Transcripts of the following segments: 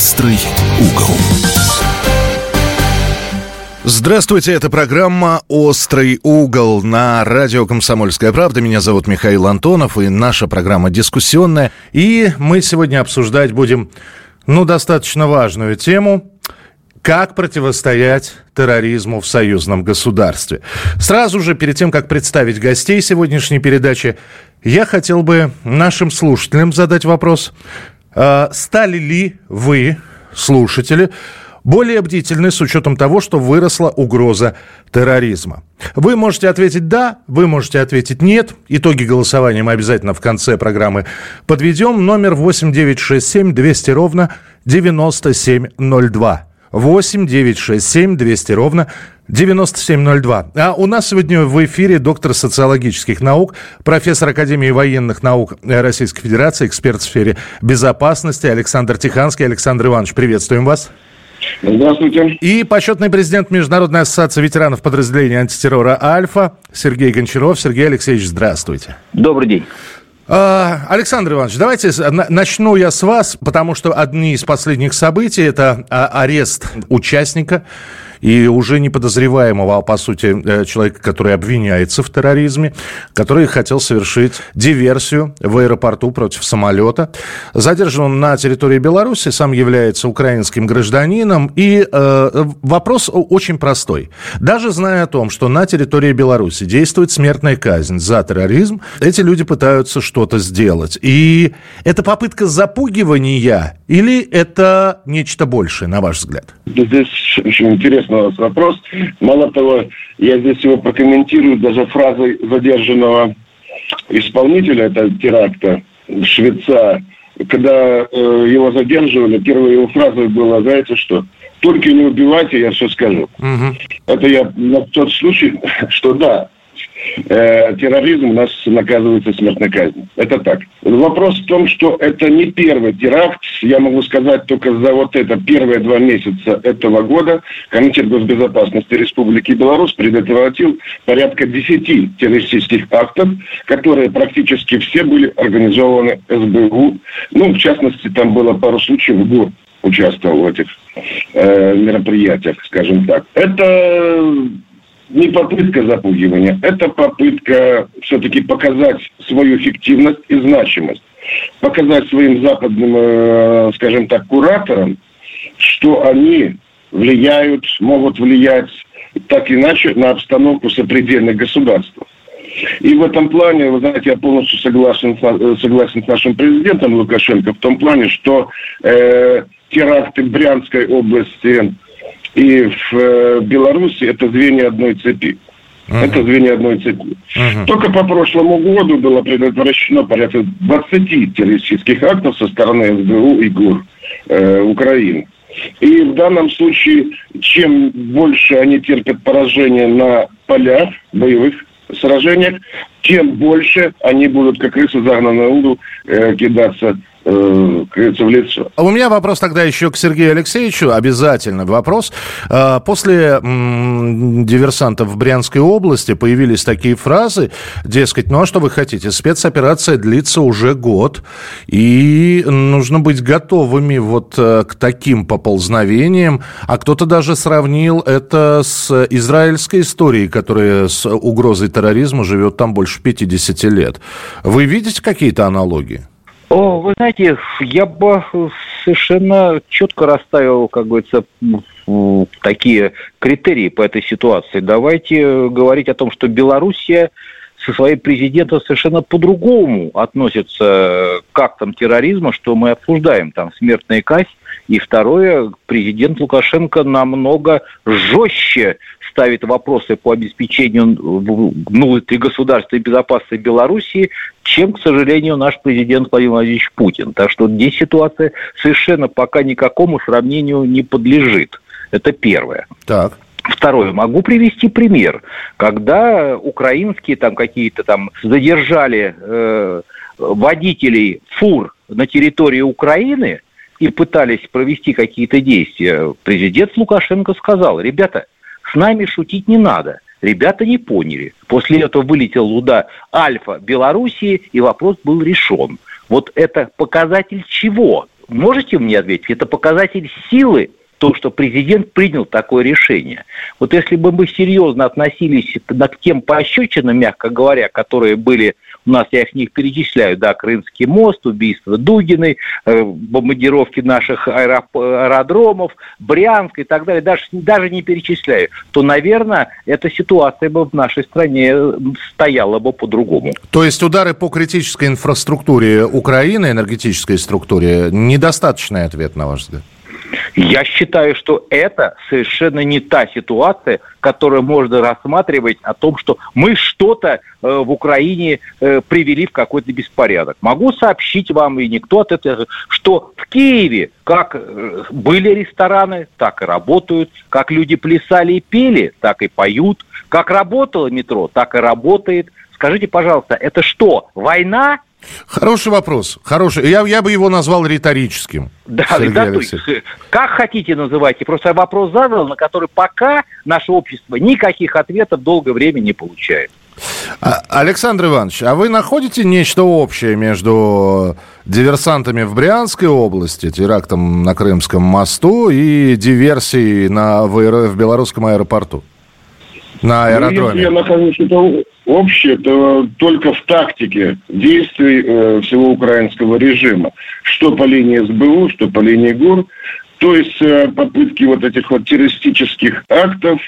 Острый угол. Здравствуйте, это программа «Острый угол» на радио «Комсомольская правда». Меня зовут Михаил Антонов, и наша программа дискуссионная. И мы сегодня обсуждать будем, ну, достаточно важную тему как противостоять терроризму в союзном государстве. Сразу же, перед тем, как представить гостей сегодняшней передачи, я хотел бы нашим слушателям задать вопрос. А, стали ли вы, слушатели, более бдительны с учетом того, что выросла угроза терроризма? Вы можете ответить «да», вы можете ответить «нет». Итоги голосования мы обязательно в конце программы подведем. Номер 8967 200 ровно 9702. 8 9 6 7 200 ровно 9702. А у нас сегодня в эфире доктор социологических наук, профессор Академии военных наук Российской Федерации, эксперт в сфере безопасности Александр Тиханский. Александр Иванович, приветствуем вас. Здравствуйте. И почетный президент Международной ассоциации ветеранов подразделения антитеррора «Альфа» Сергей Гончаров. Сергей Алексеевич, здравствуйте. Добрый день. А, Александр Иванович, давайте начну я с вас, потому что одни из последних событий – это а, арест участника и уже не подозреваемого, а по сути э, человека, который обвиняется в терроризме, который хотел совершить диверсию в аэропорту против самолета. Задержан он на территории Беларуси, сам является украинским гражданином. И э, вопрос очень простой. Даже зная о том, что на территории Беларуси действует смертная казнь за терроризм, эти люди пытаются что-то сделать. И это попытка запугивания или это нечто большее, на ваш взгляд? Здесь очень интересно у вас вопрос. Мало того, я здесь его прокомментирую даже фразой задержанного исполнителя этого теракта, швеца. Когда э, его задерживали, первой его фразой было, знаете что, только не убивайте, я все скажу. Угу. Это я на тот случай, что да, э, терроризм у нас наказывается смертной казнью. Это так. Вопрос в том, что это не первый теракт. Я могу сказать только за вот это первые два месяца этого года Комитет госбезопасности Республики Беларусь предотвратил порядка 10 террористических актов, которые практически все были организованы СБУ. Ну, в частности, там было пару случаев ГУР участвовал в этих э, мероприятиях, скажем так. Это не попытка запугивания, это попытка все-таки показать свою эффективность и значимость. Показать своим западным, э, скажем так, кураторам, что они влияют, могут влиять так иначе на обстановку сопредельных государств. И в этом плане, вы знаете, я полностью согласен, согласен с нашим президентом Лукашенко в том плане, что э, теракты Брянской области, и в э, Беларуси это звенья одной цепи. Uh-huh. Это звенья одной цепи. Uh-huh. Только по прошлому году было предотвращено порядка 20 террористических актов со стороны СБУ и ГУР э, Украины. И в данном случае, чем больше они терпят поражение на полях боевых сражениях, тем больше они будут, как крысы загнанные в угол, э, кидаться э, в лицо. А у меня вопрос тогда еще к Сергею Алексеевичу, обязательно вопрос. А, после диверсантов в Брянской области появились такие фразы, дескать, ну а что вы хотите, спецоперация длится уже год, и нужно быть готовыми вот э, к таким поползновениям, а кто-то даже сравнил это с израильской историей, которая с угрозой терроризма живет там больше 50 лет. Вы видите какие-то аналогии? Вы знаете, я бы совершенно четко расставил, как говорится, такие критерии по этой ситуации. Давайте говорить о том, что Белоруссия со своим президентом совершенно по-другому относится к актам терроризма, что мы обсуждаем. Там смертная казнь. И второе, президент Лукашенко намного жестче ставит вопросы по обеспечению внутри государственной безопасности Белоруссии, чем, к сожалению, наш президент Владимир Владимирович Путин. Так что здесь ситуация совершенно пока никакому сравнению не подлежит. Это первое. Так. Второе, могу привести пример, когда украинские там какие-то там задержали э, водителей фур на территории Украины и пытались провести какие-то действия, президент Лукашенко сказал, ребята, с нами шутить не надо. Ребята не поняли. После этого вылетел туда Альфа Белоруссии, и вопрос был решен. Вот это показатель чего? можете мне ответить, это показатель силы то, что президент принял такое решение. Вот если бы мы серьезно относились к тем пощечинам, мягко говоря, которые были у нас, я их не перечисляю, да, Крымский мост, убийство Дугиной, э, бомбардировки наших аэродромов, Брянск и так далее, даже, даже не перечисляю, то, наверное, эта ситуация бы в нашей стране стояла бы по-другому. То есть удары по критической инфраструктуре Украины, энергетической структуре, недостаточный ответ, на ваш взгляд? Я считаю, что это совершенно не та ситуация, которую можно рассматривать о том, что мы что-то э, в Украине э, привели в какой-то беспорядок. Могу сообщить вам, и никто от этого, что в Киеве как э, были рестораны, так и работают, как люди плясали и пели, так и поют, как работало метро, так и работает. Скажите, пожалуйста, это что, война Хороший вопрос. Хороший. Я, я бы его назвал риторическим. Да, то есть, как хотите называйте. Просто вопрос задал, на который пока наше общество никаких ответов долгое время не получает. А, Александр Иванович, а вы находите нечто общее между диверсантами в Брянской области, терактом на Крымском мосту и диверсией на, в, в белорусском аэропорту? На аэродроме? Ну, если я нахожу что-то общее, то только в тактике действий э, всего украинского режима. Что по линии СБУ, что по линии ГУР. То есть э, попытки вот этих вот террористических актов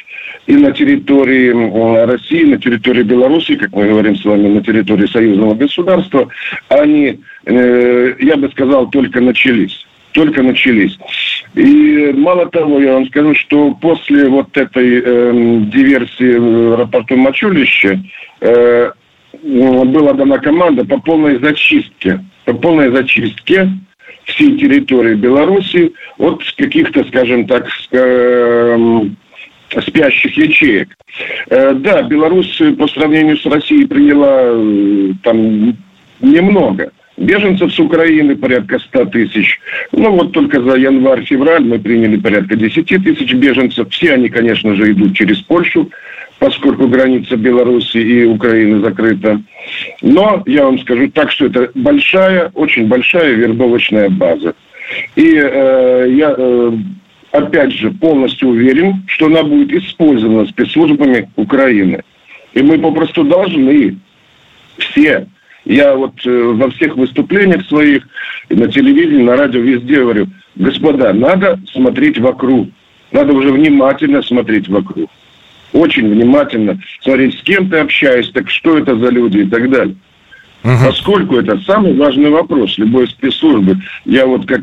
и на территории э, России, на территории Беларуси, как мы говорим с вами, на территории союзного государства, они, э, я бы сказал, только начались только начались. И мало того, я вам скажу, что после вот этой э, диверсии в аэропорту Мачулище э, была дана команда по полной зачистке, по полной зачистке всей территории Беларуси от каких-то, скажем так, э, спящих ячеек. Э, да, Беларусь по сравнению с Россией приняла э, там немного – Беженцев с Украины порядка 100 тысяч. Ну вот только за январь-февраль мы приняли порядка 10 тысяч беженцев. Все они, конечно же, идут через Польшу, поскольку граница Беларуси и Украины закрыта. Но я вам скажу так, что это большая, очень большая вербовочная база. И э, я э, опять же полностью уверен, что она будет использована спецслужбами Украины. И мы попросту должны все я вот э, во всех выступлениях своих, на телевидении, на радио, везде говорю, господа, надо смотреть вокруг. Надо уже внимательно смотреть вокруг. Очень внимательно смотреть, с кем ты общаешься, так что это за люди и так далее. Угу. Поскольку это самый важный вопрос любой спецслужбы. Я вот как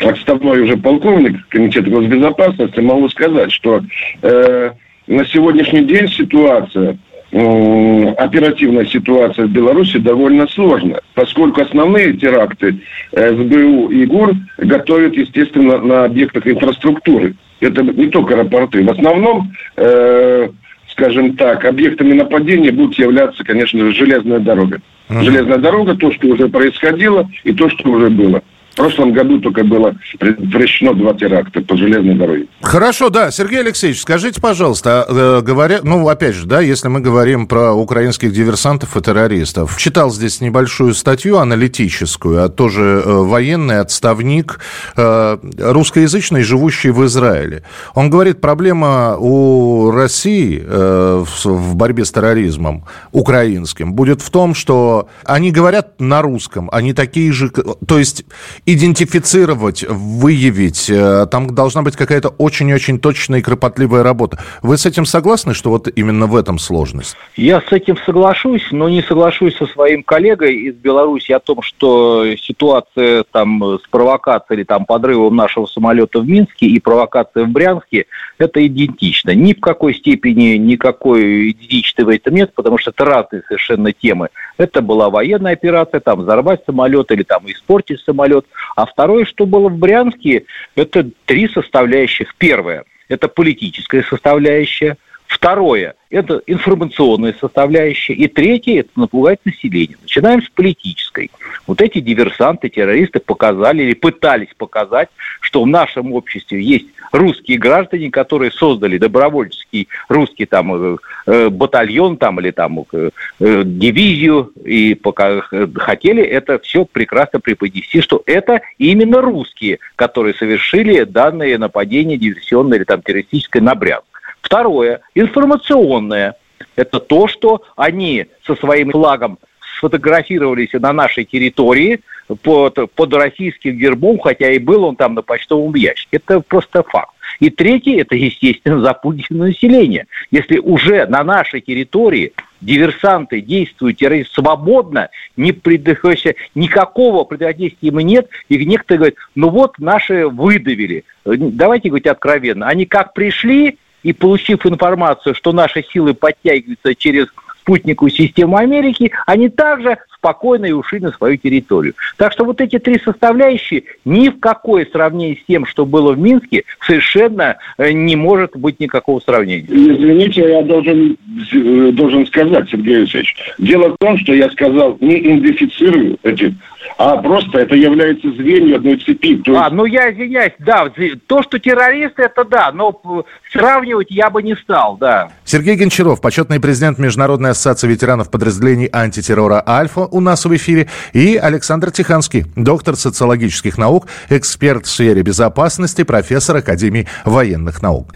отставной уже полковник Комитета госбезопасности могу сказать, что э, на сегодняшний день ситуация оперативная ситуация в Беларуси довольно сложная, поскольку основные теракты э, СБУ и ГУР готовят, естественно, на объектах инфраструктуры. Это не только аэропорты. В основном, э, скажем так, объектами нападения будут являться, конечно же, железная дорога. Uh-huh. Железная дорога, то, что уже происходило, и то, что уже было. В прошлом году только было предотвращено два теракта по железной дороге. Хорошо, да. Сергей Алексеевич, скажите, пожалуйста, э, говоря, ну, опять же, да, если мы говорим про украинских диверсантов и террористов, читал здесь небольшую статью аналитическую, а тоже э, военный отставник э, русскоязычный, живущий в Израиле. Он говорит, проблема у России в борьбе с терроризмом украинским будет в том, что они говорят на русском, они такие же, то есть идентифицировать, выявить. Э, там должна быть какая-то очень-очень точная и кропотливая работа. Вы с этим согласны, что вот именно в этом сложность? Я с этим соглашусь, но не соглашусь со своим коллегой из Беларуси о том, что ситуация там с провокацией или там подрывом нашего самолета в Минске и провокация в Брянске это идентично. Ни в какой степени никакой идентичности в нет, потому что это разные совершенно темы. Это была военная операция, там взорвать самолет или там испортить самолет. А второе, что было в Брянске, это три составляющих. Первое – это политическая составляющая. Второе – это информационная составляющая. И третье – это напугать население. Начинаем с политической. Вот эти диверсанты, террористы показали или пытались показать, что в нашем обществе есть русские граждане, которые создали добровольческий русский там э, э батальон там или там э, дивизию и пока хотели это все прекрасно преподнести, что это именно русские, которые совершили данные нападения диверсионное или там террористическое на Брянск. Второе, информационное. Это то, что они со своим флагом сфотографировались на нашей территории под, под российским гербом, хотя и был он там на почтовом ящике. Это просто факт. И третье, это, естественно, запугивание населения. Если уже на нашей территории диверсанты действуют террористы свободно, не предохраняя, никакого противодействия им нет, и некоторые говорят, ну вот наши выдавили. Давайте говорить откровенно. Они как пришли, и получив информацию, что наши силы подтягиваются через спутниковую систему Америки, они также спокойно и ушли на свою территорию. Так что вот эти три составляющие ни в какое сравнение с тем, что было в Минске, совершенно э, не может быть никакого сравнения. Извините, я должен, э, должен сказать, Сергей Алексеевич. Дело в том, что я сказал, не идентифицирую эти а просто это является звеньем одной цепи. То есть... А, ну я извиняюсь, да, то, что террористы, это да, но сравнивать я бы не стал, да. Сергей Гончаров, почетный президент Международной ассоциации ветеранов подразделений антитеррора «Альфа» у нас в эфире, и Александр Тиханский, доктор социологических наук, эксперт в сфере безопасности, профессор Академии военных наук.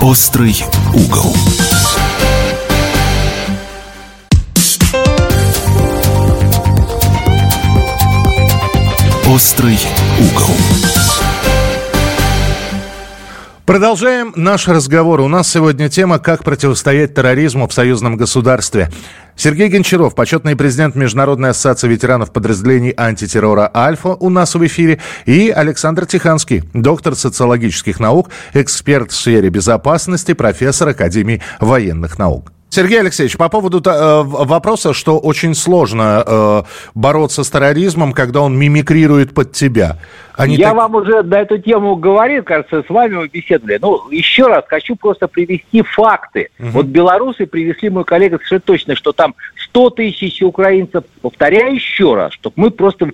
Острый угол. Острый угол. Продолжаем наш разговор. У нас сегодня тема «Как противостоять терроризму в союзном государстве». Сергей Гончаров, почетный президент Международной ассоциации ветеранов подразделений антитеррора «Альфа» у нас в эфире. И Александр Тиханский, доктор социологических наук, эксперт в сфере безопасности, профессор Академии военных наук. Сергей Алексеевич, по поводу э, вопроса, что очень сложно э, бороться с терроризмом, когда он мимикрирует под тебя. Они Я так... вам уже на эту тему говорил, кажется, с вами мы беседовали. Ну, еще раз хочу просто привести факты. Угу. Вот белорусы привезли мой коллега совершенно точно, что там 100 тысяч украинцев. Повторяю еще раз, чтобы мы просто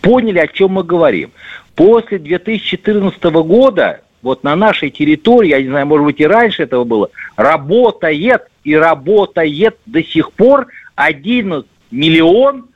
поняли, о чем мы говорим. После 2014 года вот на нашей территории, я не знаю, может быть и раньше этого было, работает и работает до сих пор 1 миллион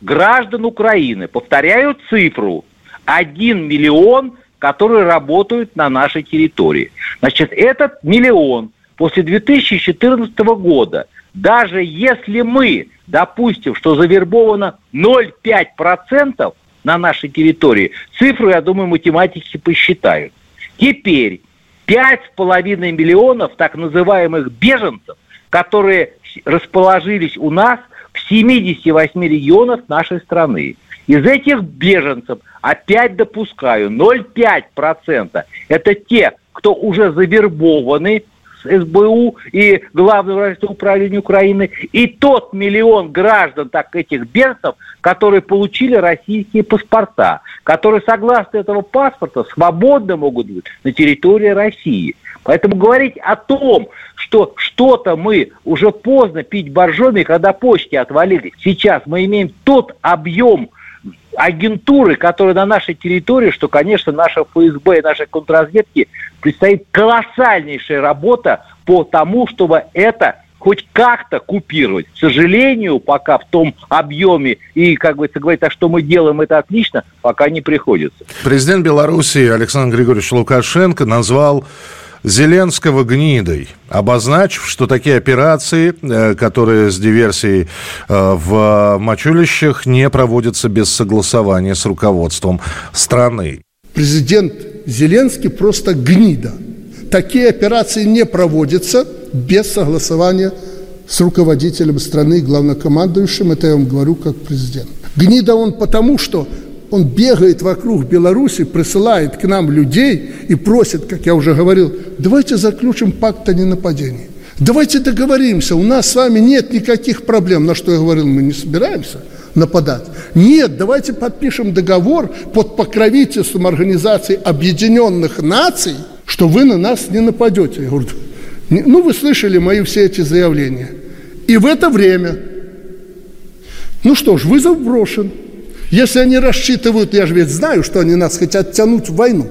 граждан Украины. Повторяю цифру. 1 миллион, которые работают на нашей территории. Значит, этот миллион после 2014 года, даже если мы допустим, что завербовано 0,5% на нашей территории, цифру, я думаю, математики посчитают. Теперь 5,5 миллионов так называемых беженцев которые расположились у нас в 78 регионах нашей страны. Из этих беженцев, опять допускаю, 0,5% это те, кто уже завербованы СБУ и Главного управления Украины, и тот миллион граждан так этих беженцев, которые получили российские паспорта, которые согласно этого паспорта свободно могут быть на территории России. Поэтому говорить о том, что что-то мы уже поздно пить боржоми, когда почки отвалились. Сейчас мы имеем тот объем агентуры, которая на нашей территории, что, конечно, наша ФСБ и нашей контрразведки предстоит колоссальнейшая работа по тому, чтобы это хоть как-то купировать. К сожалению, пока в том объеме и, как бы говорить, а что мы делаем это отлично, пока не приходится. Президент Беларуси Александр Григорьевич Лукашенко назвал Зеленского гнидой, обозначив, что такие операции, э, которые с диверсией э, в мочулищах, не проводятся без согласования с руководством страны. Президент Зеленский просто гнида. Такие операции не проводятся без согласования с руководителем страны, главнокомандующим. Это я вам говорю как президент. Гнида он потому, что он бегает вокруг Беларуси, присылает к нам людей и просит, как я уже говорил, давайте заключим пакт о ненападении. Давайте договоримся, у нас с вами нет никаких проблем. На что я говорил, мы не собираемся нападать. Нет, давайте подпишем договор под покровительством Организации Объединенных Наций, что вы на нас не нападете. Я говорю, ну вы слышали мои все эти заявления. И в это время Ну что ж, вызов брошен. Если они рассчитывают, я же ведь знаю, что они нас хотят тянуть в войну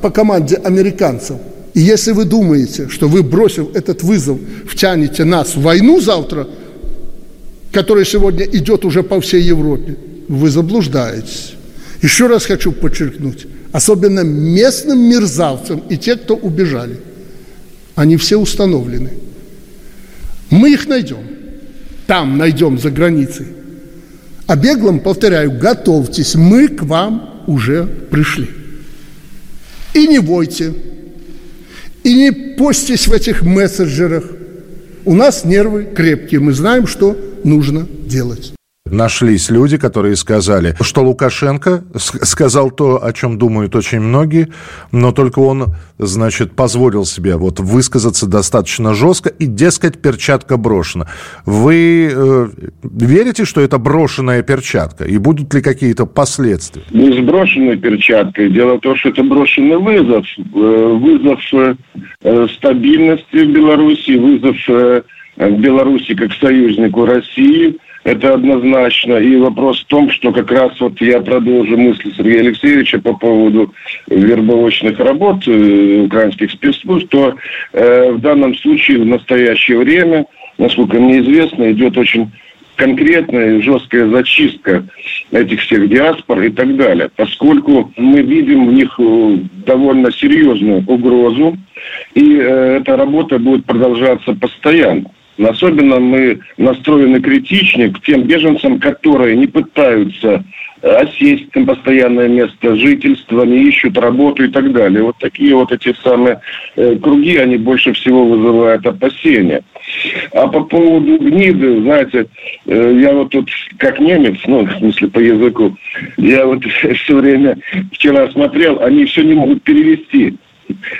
по команде американцев. И если вы думаете, что вы, бросив этот вызов, втянете нас в войну завтра, которая сегодня идет уже по всей Европе, вы заблуждаетесь. Еще раз хочу подчеркнуть, особенно местным мерзавцам и те, кто убежали, они все установлены. Мы их найдем. Там найдем за границей. А беглым, повторяю, готовьтесь, мы к вам уже пришли. И не бойте, и не постись в этих мессенджерах. У нас нервы крепкие, мы знаем, что нужно делать. Нашлись люди, которые сказали, что Лукашенко сказал то, о чем думают очень многие, но только он, значит, позволил себе вот высказаться достаточно жестко и, дескать, перчатка брошена. Вы э, верите, что это брошенная перчатка? И будут ли какие-то последствия? Не с брошенной перчаткой. Дело в том, что это брошенный вызов. Э, вызов э, стабильности в Беларуси, вызов э, Беларуси как союзнику России – это однозначно. И вопрос в том, что как раз вот я продолжу мысли Сергея Алексеевича по поводу вербовочных работ э, украинских спецслужб, то э, в данном случае в настоящее время, насколько мне известно, идет очень конкретная жесткая зачистка этих всех диаспор и так далее, поскольку мы видим в них э, довольно серьезную угрозу, и э, эта работа будет продолжаться постоянно. Особенно мы настроены критичнее к тем беженцам, которые не пытаются э, осесть на постоянное место жительства, не ищут работу и так далее. Вот такие вот эти самые э, круги, они больше всего вызывают опасения. А по поводу гниды, знаете, э, я вот тут как немец, ну, в смысле по языку, я вот все время вчера смотрел, они все не могут перевести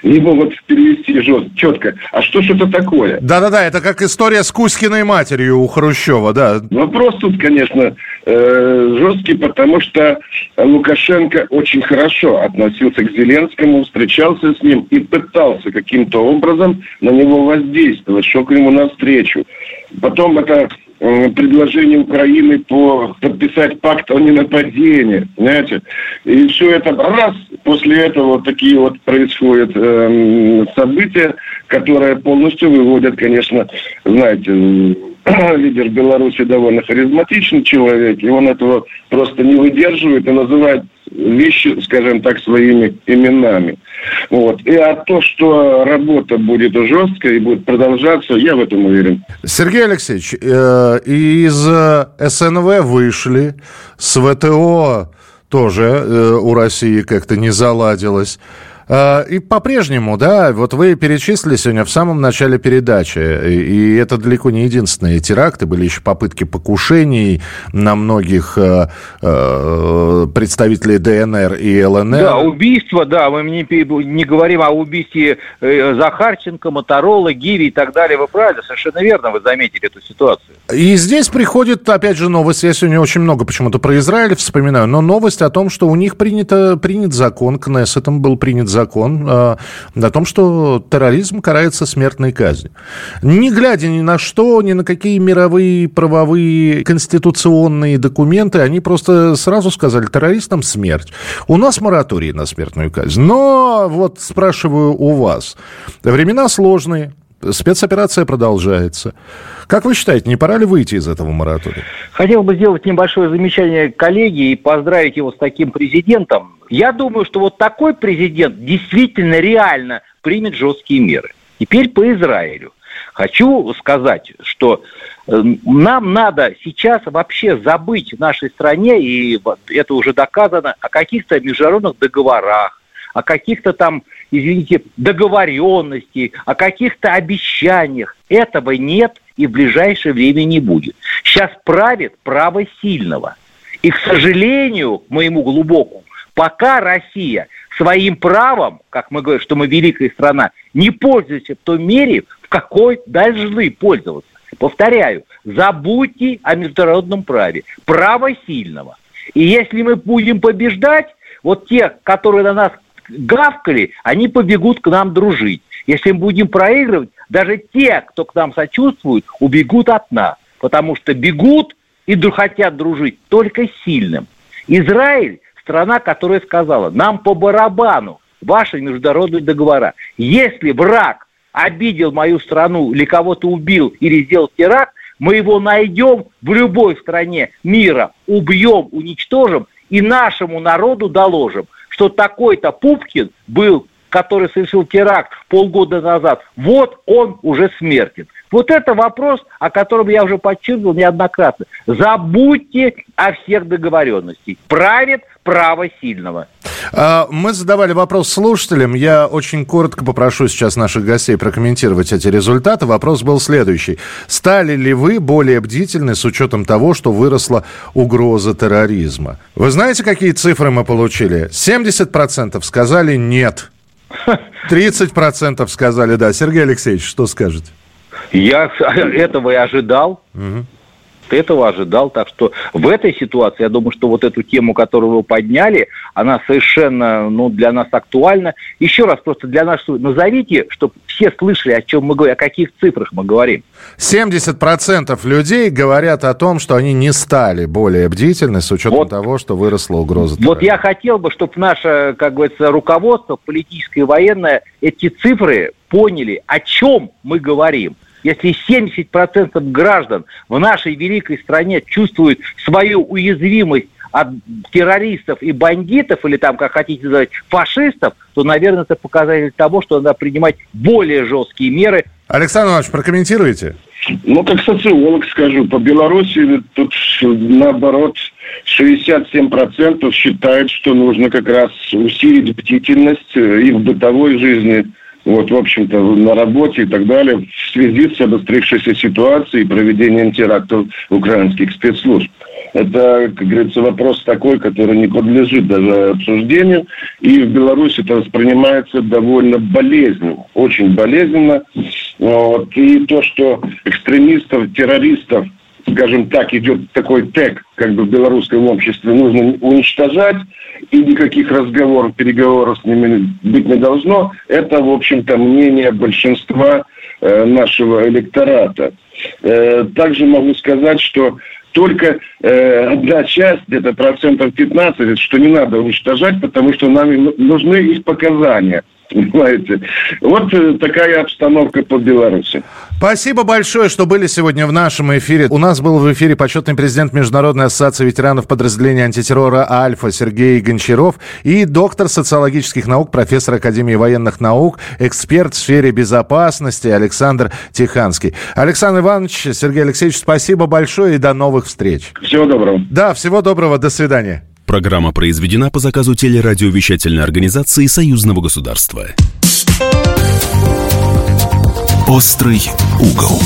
не могут перевести жестко, четко. А что ж это такое? Да-да-да, это как история с Кузькиной матерью у Хрущева, да. Вопрос тут, конечно, э, жесткий, потому что Лукашенко очень хорошо относился к Зеленскому, встречался с ним и пытался каким-то образом на него воздействовать, шел к нему навстречу. Потом это предложение Украины по подписать пакт о ненападении, знаете, и все это раз, после этого такие вот происходят э, события, которые полностью выводят, конечно, знаете, лидер Беларуси довольно харизматичный человек, и он этого просто не выдерживает и называет вещи, скажем так, своими именами. Вот. И а то, что работа будет жесткая и будет продолжаться, я в этом уверен. Сергей Алексеевич, э, из э, СНВ вышли, с ВТО тоже э, у России как-то не заладилось. А, и по-прежнему, да, вот вы перечислили сегодня в самом начале передачи, и это далеко не единственные теракты, были еще попытки покушений на многих э, э, представителей ДНР и ЛНР. Да, убийства, да, мы не, не говорим о убийстве э, Захарченко, Моторола, Гиви и так далее, вы правильно, совершенно верно вы заметили эту ситуацию. И здесь приходит, опять же, новость, я сегодня очень много почему-то про Израиль вспоминаю, но новость о том, что у них принято, принят закон, Кнессетом был принят закон э, о том, что терроризм карается смертной казнью. Не глядя ни на что, ни на какие мировые правовые конституционные документы, они просто сразу сказали, террористам смерть. У нас мораторий на смертную казнь. Но вот спрашиваю у вас, времена сложные, спецоперация продолжается. Как вы считаете, не пора ли выйти из этого моратория? Хотел бы сделать небольшое замечание коллеге и поздравить его с таким президентом. Я думаю, что вот такой президент действительно реально примет жесткие меры. Теперь по Израилю. Хочу сказать, что э, нам надо сейчас вообще забыть в нашей стране, и это уже доказано, о каких-то международных договорах, о каких-то там, извините, договоренности, о каких-то обещаниях. Этого нет и в ближайшее время не будет. Сейчас правит право сильного. И, к сожалению, моему глубокому, пока Россия своим правом, как мы говорим, что мы великая страна, не пользуется в той мере, в какой должны пользоваться. Повторяю, забудьте о международном праве. Право сильного. И если мы будем побеждать, вот те, которые на нас гавкали, они побегут к нам дружить. Если мы будем проигрывать, даже те, кто к нам сочувствует, убегут от нас. Потому что бегут и хотят дружить только сильным. Израиль – страна, которая сказала, нам по барабану ваши международные договора. Если враг обидел мою страну или кого-то убил или сделал теракт, мы его найдем в любой стране мира, убьем, уничтожим и нашему народу доложим, что такой-то Пупкин был, который совершил теракт полгода назад, вот он уже смертен. Вот это вопрос, о котором я уже подчеркнул неоднократно. Забудьте о всех договоренностях. Правит право сильного. А, мы задавали вопрос слушателям. Я очень коротко попрошу сейчас наших гостей прокомментировать эти результаты. Вопрос был следующий. Стали ли вы более бдительны с учетом того, что выросла угроза терроризма? Вы знаете, какие цифры мы получили? 70% сказали нет. 30% сказали да. Сергей Алексеевич, что скажете? Я этого и ожидал. Угу. Этого ожидал. Так что в этой ситуации, я думаю, что вот эту тему, которую вы подняли, она совершенно ну, для нас актуальна. Еще раз просто для нас назовите, чтобы все слышали, о чем мы говорим, о каких цифрах мы говорим. 70% людей говорят о том, что они не стали более бдительны с учетом вот, того, что выросла угроза. Вот я хотел бы, чтобы наше, как говорится, руководство политическое и военное эти цифры поняли, о чем мы говорим если 70% граждан в нашей великой стране чувствуют свою уязвимость от террористов и бандитов, или там, как хотите называть, фашистов, то, наверное, это показатель того, что надо принимать более жесткие меры. Александр Иванович, прокомментируйте. Ну, как социолог скажу, по Беларуси тут наоборот 67% считают, что нужно как раз усилить бдительность и в бытовой жизни, вот, в общем-то, на работе и так далее, в связи с обострившейся ситуацией и проведением терактов украинских спецслужб. Это, как говорится, вопрос такой, который не подлежит даже обсуждению. И в Беларуси это воспринимается довольно болезненно, очень болезненно. Вот. И то, что экстремистов, террористов скажем так, идет такой тег, как бы в белорусском обществе, нужно уничтожать, и никаких разговоров, переговоров с ними быть не должно. Это, в общем-то, мнение большинства э, нашего электората. Э, также могу сказать, что только э, одна часть, где-то процентов 15, что не надо уничтожать, потому что нам нужны их показания – Понимаете? Вот э, такая обстановка по Беларуси. Спасибо большое, что были сегодня в нашем эфире. У нас был в эфире почетный президент Международной ассоциации ветеранов подразделения антитеррора «Альфа» Сергей Гончаров и доктор социологических наук, профессор Академии военных наук, эксперт в сфере безопасности Александр Тиханский. Александр Иванович, Сергей Алексеевич, спасибо большое и до новых встреч. Всего доброго. Да, всего доброго. До свидания. Программа произведена по заказу телерадиовещательной организации Союзного государства. «Острый угол»